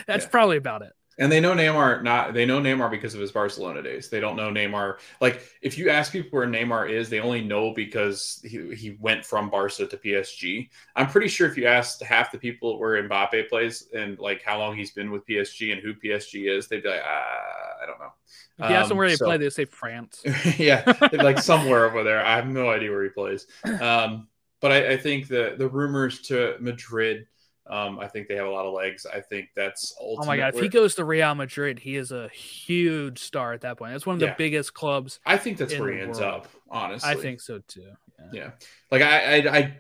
That's Yeah. probably about it. And they know Neymar not they know Neymar because of his Barcelona days. They don't know Neymar like if you ask people where Neymar is, they only know because he, he went from Barca to PSG. I'm pretty sure if you asked half the people where Mbappe plays and like how long he's been with PSG and who PSG is, they'd be like, ah, I don't know. If you ask them Um, where they so- play, they say France. (laughs) yeah, like somewhere over there. I have no idea where he plays. (laughs) Um, but I, I think the the rumors to Madrid, um, I think they have a lot of legs. I think that's Oh my god, if he goes to Real Madrid, he is a huge star at that point. That's one of the Yeah. biggest clubs. I think that's where he ends world. up. Honestly, I think so too. Yeah. Yeah, like I, I, I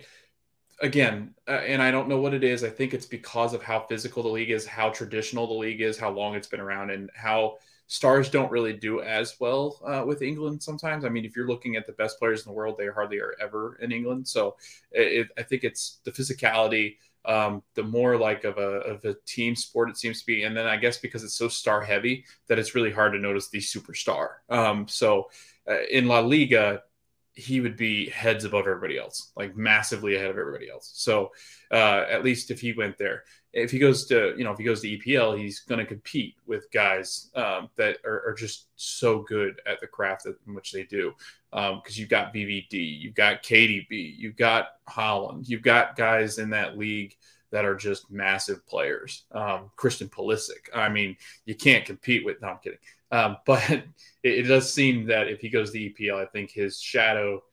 again, uh, and I don't know what it is. I think it's because of how physical the league is, how traditional the league is, how long it's been around, and how stars don't really do as well uh, with England sometimes. I mean, if you're looking at the best players in the world, they hardly are ever in England. So it, I think it's the physicality, um, the more like of a of a team sport it seems to be, and then I guess because it's so star heavy that it's really hard to notice the superstar. Um, so uh, in La Liga, he would be heads above everybody else, like massively ahead of everybody else. So uh, at least if he went there, if he goes to you know if he goes to EPL, he's going to compete with guys um, that are, are just so good at the craft that, in which they do. Because you've got VVD, you've got KDB, you've got Haaland, you've got guys in that league that are just massive players. Um, Christian Pulisic, I mean, you can't compete with. No, I'm kidding. Um, (laughs) but it, it does seem that if he goes to EPL, I think his shadow,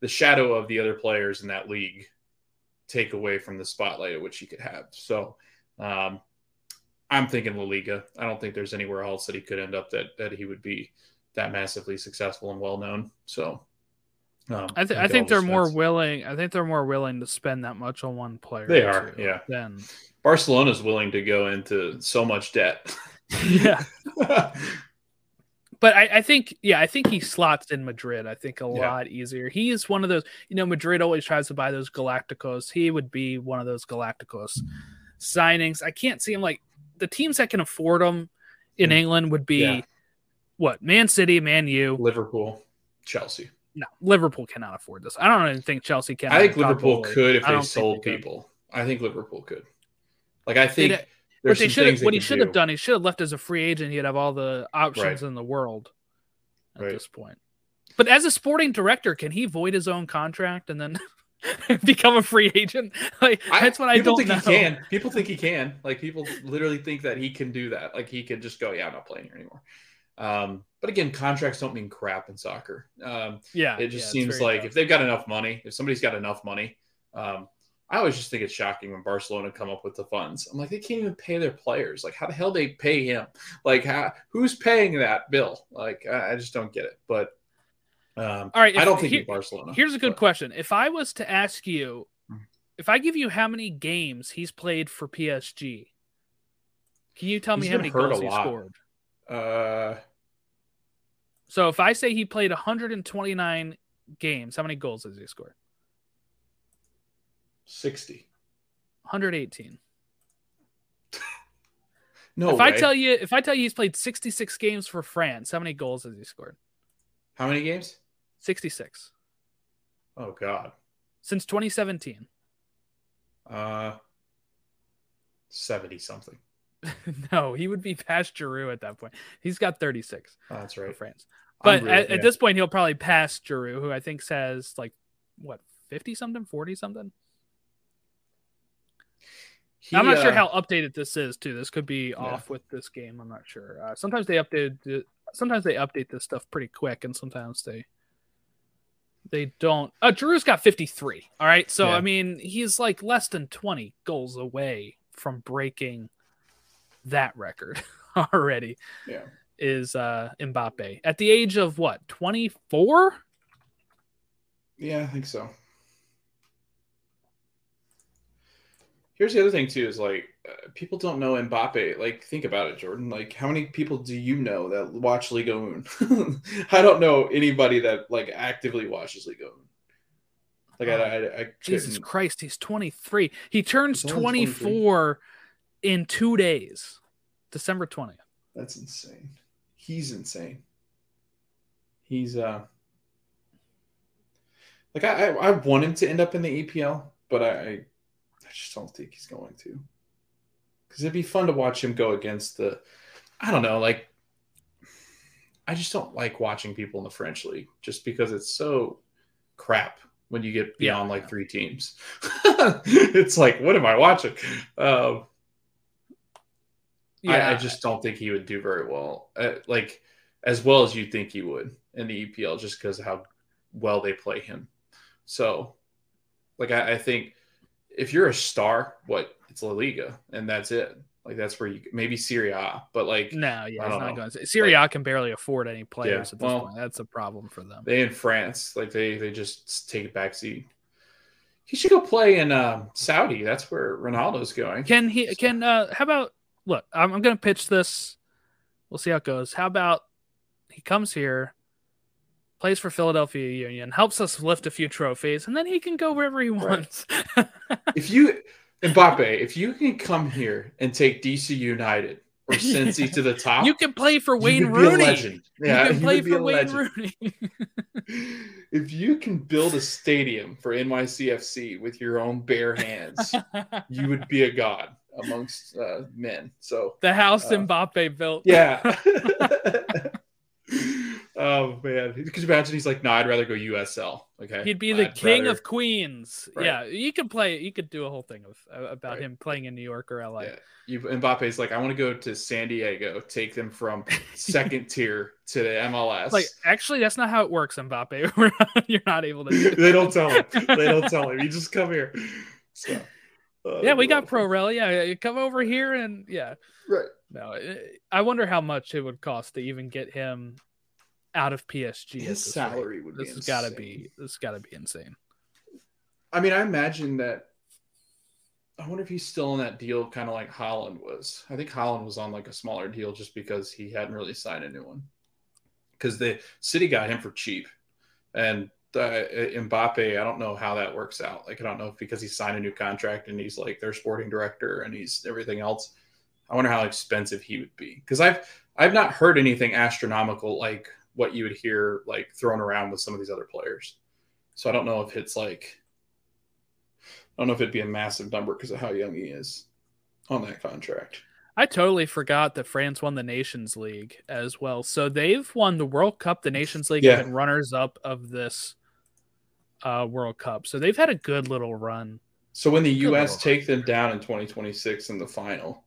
the shadow of the other players in that league, take away from the spotlight at which he could have. So um, I'm thinking La Liga. I don't think there's anywhere else that he could end up that that he would be that massively successful and well known. So um, I, th- I think they're more willing. I think they're more willing to spend that much on one player. They are, yeah. Then Barcelona's willing to go into so much debt. (laughs) yeah. (laughs) but I, I, think, yeah, I think he slots in Madrid. I think a yeah. lot easier. He is one of those. You know, Madrid always tries to buy those Galacticos. He would be one of those Galacticos signings. I can't see him like the teams that can afford him in mm. England would be yeah. what Man City, Man U, Liverpool, Chelsea no, Liverpool cannot afford this. I don't even think Chelsea can. I think Liverpool could if they sold they people. I think Liverpool could. Like I think. It, but they should. What he should do. have done, he should have left as a free agent. He'd have all the options right. in the world at right. this point. But as a sporting director, can he void his own contract and then (laughs) become a free agent? (laughs) Like that's what I, I don't think know. he can. People think he can. Like people literally think that he can do that. Like he could just go, yeah, I'm not playing here anymore. Um, but again, contracts don't mean crap in soccer. Um, yeah, it just yeah, seems like tough. if they've got enough money, if somebody's got enough money, um, I always just think it's shocking when Barcelona come up with the funds. I'm like, they can't even pay their players. Like, how the hell they pay him? Like, how, who's paying that bill? Like, I, I just don't get it. But um, all right, if, I don't think here, Barcelona. Here's a good but. question: If I was to ask you, hmm. if I give you how many games he's played for PSG, can you tell he's me how many goals he scored? Uh, so if I say he played 129 games, how many goals has he scored? 60. 118. no. If way. I tell you if I tell you he's played 66 games for France, how many goals has he scored? How many games? 66. Oh god. Since 2017. Uh 70 something. (laughs) no, he would be past Giroud at that point. He's got 36. Oh, that's right. France. But at, yeah. at, this point, he'll probably pass Giroud, who I think says like what 50 something, 40 something. He, I'm not uh, sure how updated this is too. This could be yeah. off with this game. I'm not sure. Uh, sometimes they update. Sometimes they update this stuff pretty quick, and sometimes they they don't. Uh, Giroud's got 53. All right, so yeah. I mean he's like less than 20 goals away from breaking that record (laughs) already. Yeah. Is uh Mbappe at the age of what, 24? Yeah, I think so. Here's the other thing too is like uh, people don't know Mbappe. Like think about it, Jordan. Like how many people do you know that watch Ligue 1? (laughs) I don't know anybody that like actively watches Ligue 1. Like I, I, I Jesus Christ, he's 23. He turns 24 in two days, December 20th. That's insane. He's insane. He's uh like I, I, I want him to end up in the EPL, but I I just don't think he's going to. Because it'd be fun to watch him go against the I don't know, like I just don't like watching people in the French league just because it's so crap when you get beyond yeah. like three teams. (laughs) it's like, what am I watching? Um, yeah. I, I, just don't think he would do very well, uh, like as well as you think he would in the EPL, just because of how well they play him. So, like, I, I, think if you're a star, what it's La Liga, and that's it. Like that's where you maybe Serie A, but like no, yeah, he's not going. To, Serie A like, can barely afford any players yeah, at this well, point. That's a problem for them. They in France, like they they just take a backseat. He should go play in uh, Saudi. That's where Ronaldo's going. Can he? So. Can uh? How about look, I'm, I'm going to pitch this. We'll see how it goes. How about he comes here, plays for Philadelphia Union, helps us lift a few trophies, and then he can go wherever he wants. Right. (laughs) if you, Mbappe, if you can come here and take DC United or (laughs) Cincy to the top, you can play for Wayne Rooney. Yeah, you can (laughs) play for Wayne Rooney. if you can build a stadium for NYCFC with your own bare hands, you would be a god amongst uh, men. So the house uh, Mbappe built. Yeah. Oh man, could you imagine? He's like, no, I'd rather go USL. Okay, he'd be the I'd king rather... of Queens. Right. Yeah, you could play. You could do a whole thing of uh, about right. him playing in New York or LA. Yeah. You, Mbappe's like, I want to go to San Diego, take them from (laughs) second tier to the MLS. Like, actually, that's not how it works, Mbappe. (laughs) Not, you're not able to. Do (laughs) they don't tell him. They don't tell him. You just come here. So, uh, yeah, we got Pro Rel. Yeah, you come over here and yeah. right. No, I wonder how much it would cost to even get him out of PSG. His this rate. salary would be. This has got to be. This has got to be insane. I mean, I imagine that. I wonder if he's still in that deal, kind of like Haaland was. I think Haaland was on like a smaller deal just because he hadn't really signed a new one. Because the City got him for cheap, and uh, Mbappe, I don't know how that works out. Like, I don't know if because he signed a new contract and he's like their sporting director and he's everything else. I wonder how expensive he would be because I've I've not heard anything astronomical like what you would hear like thrown around with some of these other players. So I don't know if it's like I don't know if it'd be a massive number because of how young he is on that contract. I totally forgot that France won the Nations League as well. So they've won the World Cup, the Nations League, Yeah. and runners up of this uh, World Cup. So they've had a good little run. So when the Good U.S. take them down in 2026 in the final,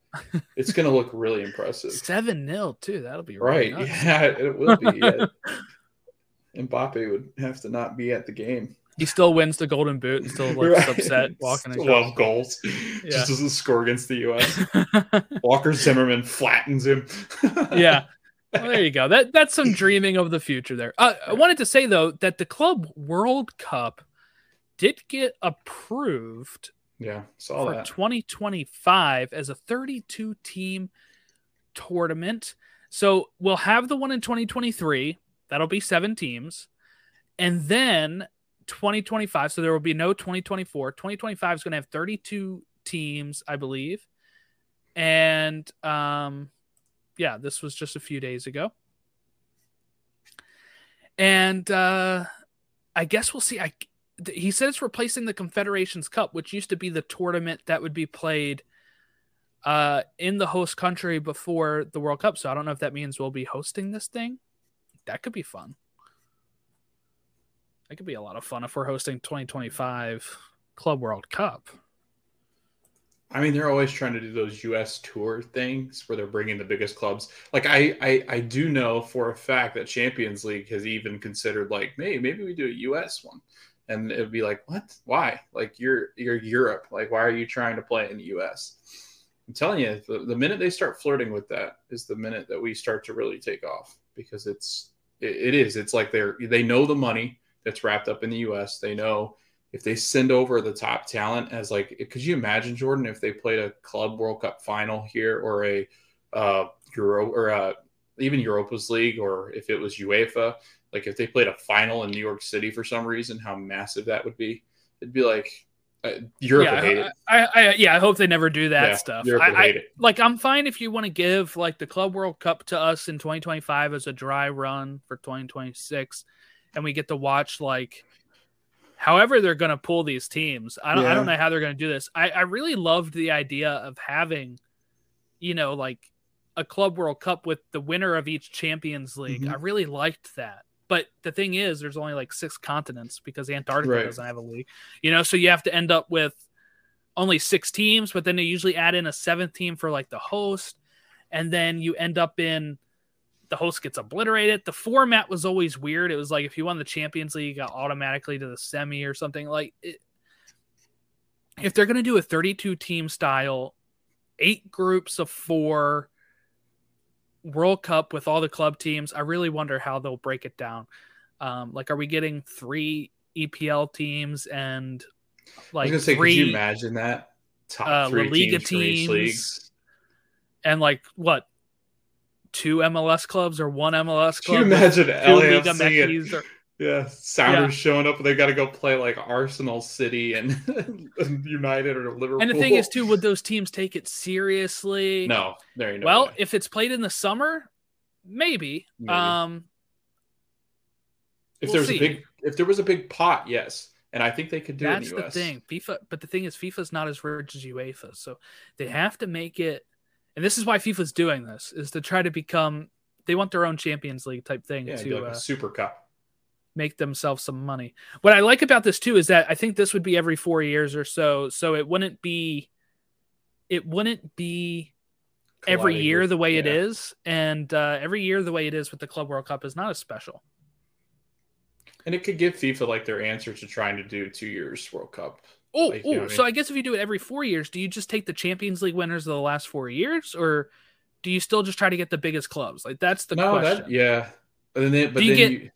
it's going to look really impressive. Seven 0 too. That'll be Right? nuts. Yeah, it will be. Yeah. (laughs) Mbappe would have to not be at the game. He still wins the Golden Boot and still looks Right. upset walking. Still love goals. Yeah. (laughs) Just doesn't score against the U.S. (laughs) Walker Zimmerman flattens him. yeah. Well, there you go. That that's some dreaming of the future there. Uh, I wanted to say though that the Club World Cup did get approved yeah. Saw for that. 2025 as a 32 team tournament. So we'll have the one in 2023. That'll be seven teams. And then 2025. So there will be no 2024. 2025 is going to have 32 teams, I believe. And um, yeah, this was just a few days ago. And uh, I guess we'll see. I he said it's replacing the Confederations Cup, which used to be the tournament that would be played uh, in the host country before the World Cup. So I don't know if that means we'll be hosting this thing. That could be fun. That could be a lot of fun if we're hosting 2025 Club World Cup. I mean, they're always trying to do those U.S. tour things where they're bringing the biggest clubs. Like I, I, I do know for a fact that Champions League has even considered like, maybe maybe we do a U.S. one, and it'd be like, what? Why? Like you're you're Europe. Like why are you trying to play in the U.S.? I'm telling you, the, the minute they start flirting with that is the minute that we start to really take off because it's it, it is. It's like they're they know the money that's wrapped up in the U.S. They know if they send over the top talent as like could you imagine jordan if they played a club world cup final here or a uh euro or uh even europa's league or if it was uefa like if they played a final in new york city for some reason how massive that would be it'd be like uh, europe yeah, would hate it I, I, I, yeah, I hope they never do that Yeah, stuff. Europe I, would I- hate it. like, I'm fine if you want to give like the Club World Cup to us in 2025 as a dry run for 2026, and we get to watch like however they're going to pull these teams. I don't, I don't know how they're going to do this. I, I really loved the idea of having, you know, like a Club World Cup with the winner of each Champions League. Mhm. I really liked that. But the thing is, there's only like six continents because Antarctica Right. doesn't have a league. You know, so you have to end up with only six teams, but then they usually add in a seventh team for like the host, and then you end up in the host gets obliterated. The format was always weird. It was like if you won the Champions League, you got automatically to the semi or something. Like it, if they're gonna do a 32 team style, eight groups of four World Cup with all the club teams, I really wonder how they'll break it down. Um, like, are we getting three EPL teams and i like was gonna say three could you imagine that top uh, La three Liga teams, teams. leagues and like what two MLS clubs or one MLS club? Can you imagine two Liga LAFC and- or- Yeah, Sounders Yeah. showing up they got to go play like Arsenal City (laughs) and United or Liverpool. And the thing is, too, would those teams take it seriously? no, there ain't no well, way. if it's played in the summer, maybe. Maybe. Um, if we'll there was see. a big, if there was a big pot, yes, and I think they could do that's the thing. FIFA, but the thing is, FIFA's not as rich as UEFA, so they have to make it. And this is why FIFA's doing this: is to try to become. They want their own Champions League type thing Yeah, to like uh, a Super Cup. Make themselves some money. What I like about this too is that I think this would be every four years or so, so it wouldn't be, it wouldn't be every colliding year with- the way it yeah. is, and uh, every year the way it is with the Club World Cup is not as special. and it could give FIFA like their answer to trying to do two years World Cup Oh, Like, you know oh, I so mean? I guess if you do it every four years, do you just take the Champions League winners of the last four years, or do you still just try to get the biggest clubs? Like that's the no, question. that yeah. And then, but Do you then get- you,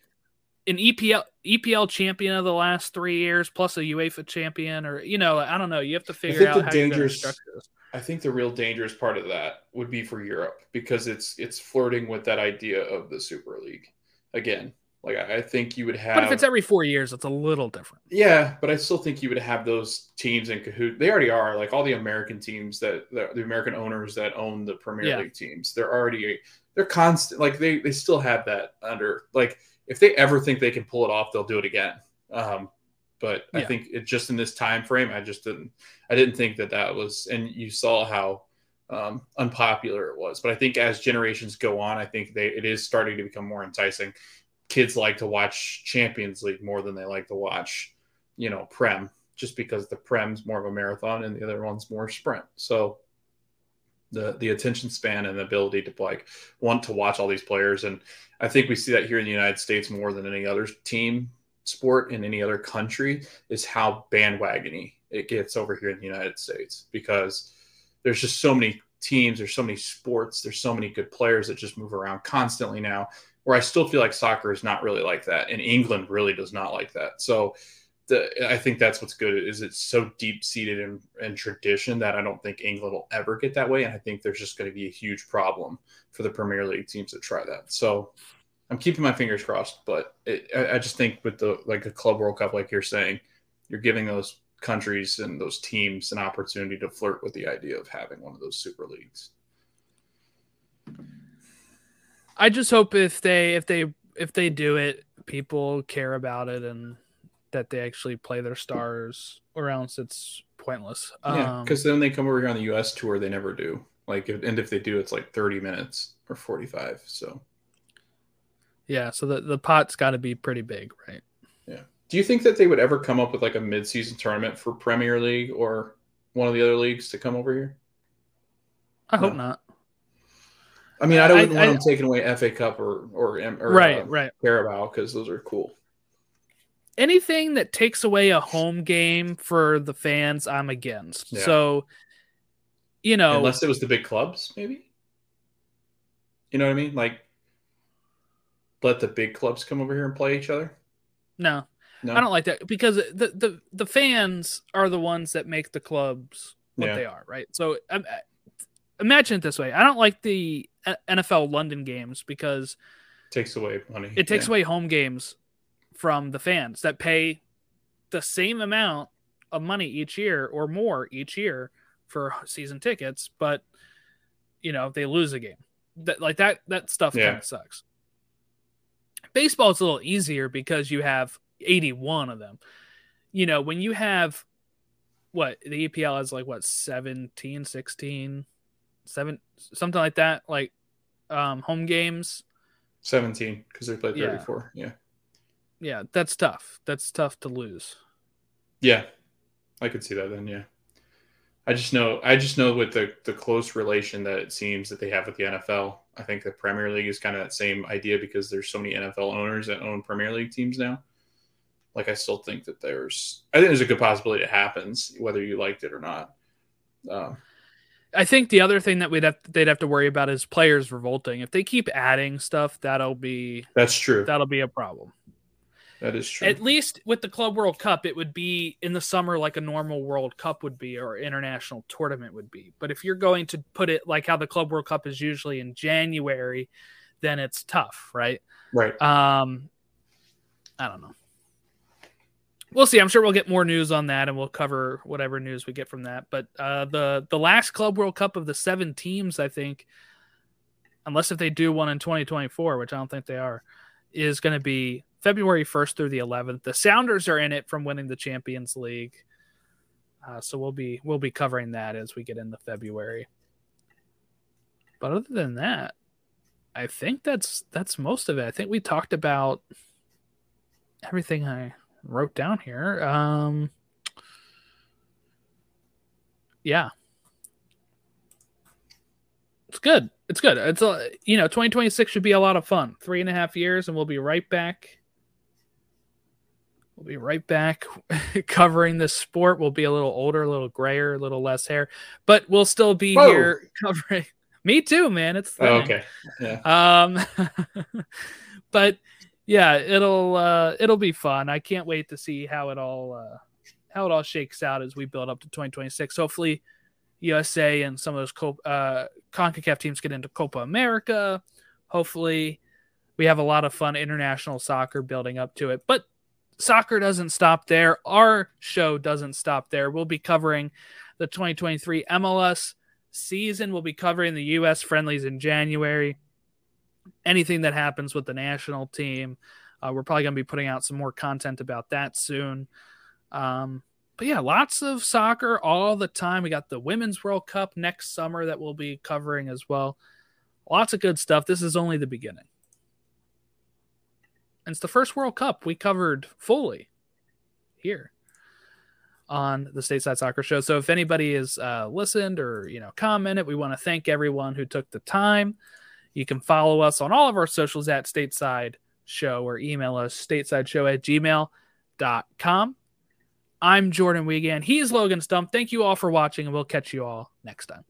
An EPL EPL champion of the last three years, plus a UEFA champion, or you know, I don't know. You have to figure out the how you're dangerous- this. I think the real dangerous part of that would be for Europe because it's it's flirting with that idea of the Super League again. Like I I think you would have, But if it's every four years, it's a little different. yeah, but I still think you would have those teams in cahoot. They already are like all the American teams that the, the American owners that own the Premier Yeah. League teams. They're already they're constant. Like they they still have that under like if they ever think they can pull it off, they'll do it again. Um, but I Yeah. think it just in this time frame, I just didn't I didn't think that that was. And you saw how um, unpopular it was. But I think as generations go on, I think they it is starting to become more enticing. Kids like to watch Champions League more than they like to watch, you know, Prem, just because the Prem's more of a marathon and the other one's more sprint. So the the attention span and the ability to like want to watch all these players and I think we see that here in the United States more than any other team sport in any other country is how bandwagony it gets over here in the United States because there's just so many teams, there's so many sports, there's so many good players that just move around constantly now. Where I still feel like soccer is not really like that, and England really does not like that. So, I think that's what's good is it's so deep seated in, in tradition that I don't think England will ever get that way, and I think there's just going to be a huge problem for the Premier League teams that try that. So, I'm keeping my fingers crossed, but it, I, I just think with the like a Club World Cup, like you're saying, you're giving those countries and those teams an opportunity to flirt with the idea of having one of those super leagues. I just hope if they if they if they do it, people care about it and that they actually play their stars, or else it's pointless. Yeah, Um, because then they come over here on the U.S. tour, they never do. Like, if, and if they do, it's like 30 minutes or 45. So, yeah, so the the pot's got to be pretty big, right? Yeah. Do you think that they would ever come up with like a mid-season tournament for Premier League or one of the other leagues to come over here? I hope No. not. I mean, I don't I- want I- them taking away FA Cup or or, or right, uh, right. Carabao because those are cool. Anything that takes away a home game for the fans, I'm against. Yeah. So, you know, Unless it was the big clubs, maybe. You know what I mean? Like, let the big clubs come over here and play each other. no, No, I don't like that because the, the the fans are the ones that make the clubs what Yeah. they are, right? So, um, imagine it this way: I don't like the uh, NFL London games because takes away money. it takes Yeah. away home games from the fans that pay the same amount of money each year or more each year for season tickets, but you know they lose a game. That like that that stuff Yeah. kind of sucks. Baseball is a little easier because you have 81 of them. You know, when you have what the EPL has like what 17, 16, 7 something like that, like um home games. 17 because they played 34. Yeah. Yeah, that's tough. That's tough to lose. Yeah. I could see that then. Yeah. I just know, I just know with the, the close relation that it seems that they have with the NFL. I think the Premier League is kind of that same idea because there's so many NFL owners that own Premier League teams now. Like, I still think that there's, I think there's a good possibility it happens, whether you liked it or not. Um, I think the other thing that we'd have they'd have to worry about is players revolting. If they keep adding stuff, that'll be that's true. that'll be a problem. That is true. At least with the Club World Cup, it would be in the summer like a normal World Cup would be or international tournament would be. But if you're going to put it like how the Club World Cup is usually in January, then it's tough, right? right. Um, I don't know. We'll see. I'm sure we'll get more news on that, and we'll cover whatever news we get from that. But uh, the the last Club World Cup of the seven teams, I think, unless if they do one in 2024, which I don't think they are, is going to be February 1st through the 11th. The Sounders are in it from winning the Champions League, uh, so we'll be we'll be covering that as we get into February. But other than that, I think that's that's most of it. I think we talked about everything I wrote down here. Um Yeah. It's good. It's good. It's a you know, 2026 should be a lot of fun. Three and a half years and we'll be right back We'll be right back (laughs) covering this sport. We'll be a little older, a little grayer, a little less hair, but we'll still be Whoa. here (laughs) covering. Me too, man. It's Oh, okay. Yeah. Um, (laughs) but yeah, it'll uh, it'll be fun. I can't wait to see how it all uh, how it all shakes out as we build up to 2026. Hopefully, USA and some of those Co- uh, Concacaf teams get into Copa America. Hopefully, we have a lot of fun international soccer building up to it. But soccer doesn't stop there. Our show doesn't stop there. We'll be covering the 2023 MLS season. We'll be covering the U.S. friendlies in January. Anything that happens with the national team, uh, we're probably going to be putting out some more content about that soon. Um, but yeah, lots of soccer all the time. We got the Women's World Cup next summer that we'll be covering as well. Lots of good stuff. This is only the beginning. And it's the first World Cup we covered fully here on the Stateside Soccer Show. So if anybody has uh, listened or you know commented, we want to thank everyone who took the time. You can follow us on all of our socials at Stateside Show or email us statesideshow at gmail.com. I'm Jordan Wiegand. He's Logan Stump. Thank you all for watching, and we'll catch you all next time.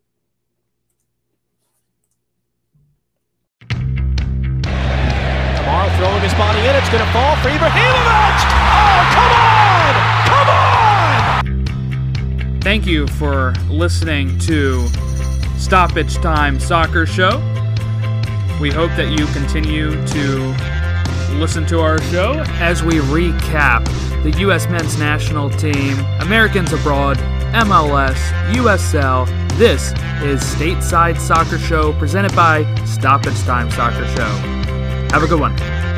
Kamara throwing his body in. It's going to fall for Ibrahimovic. Oh, come on! Come on! Thank you for listening to Stoppage Time Soccer Show. We hope that you continue to listen to our show as we recap the U.S. men's national team, Americans abroad, MLS, USL. This is Stateside Soccer Show presented by Stoppage Time Soccer Show. Have a good one.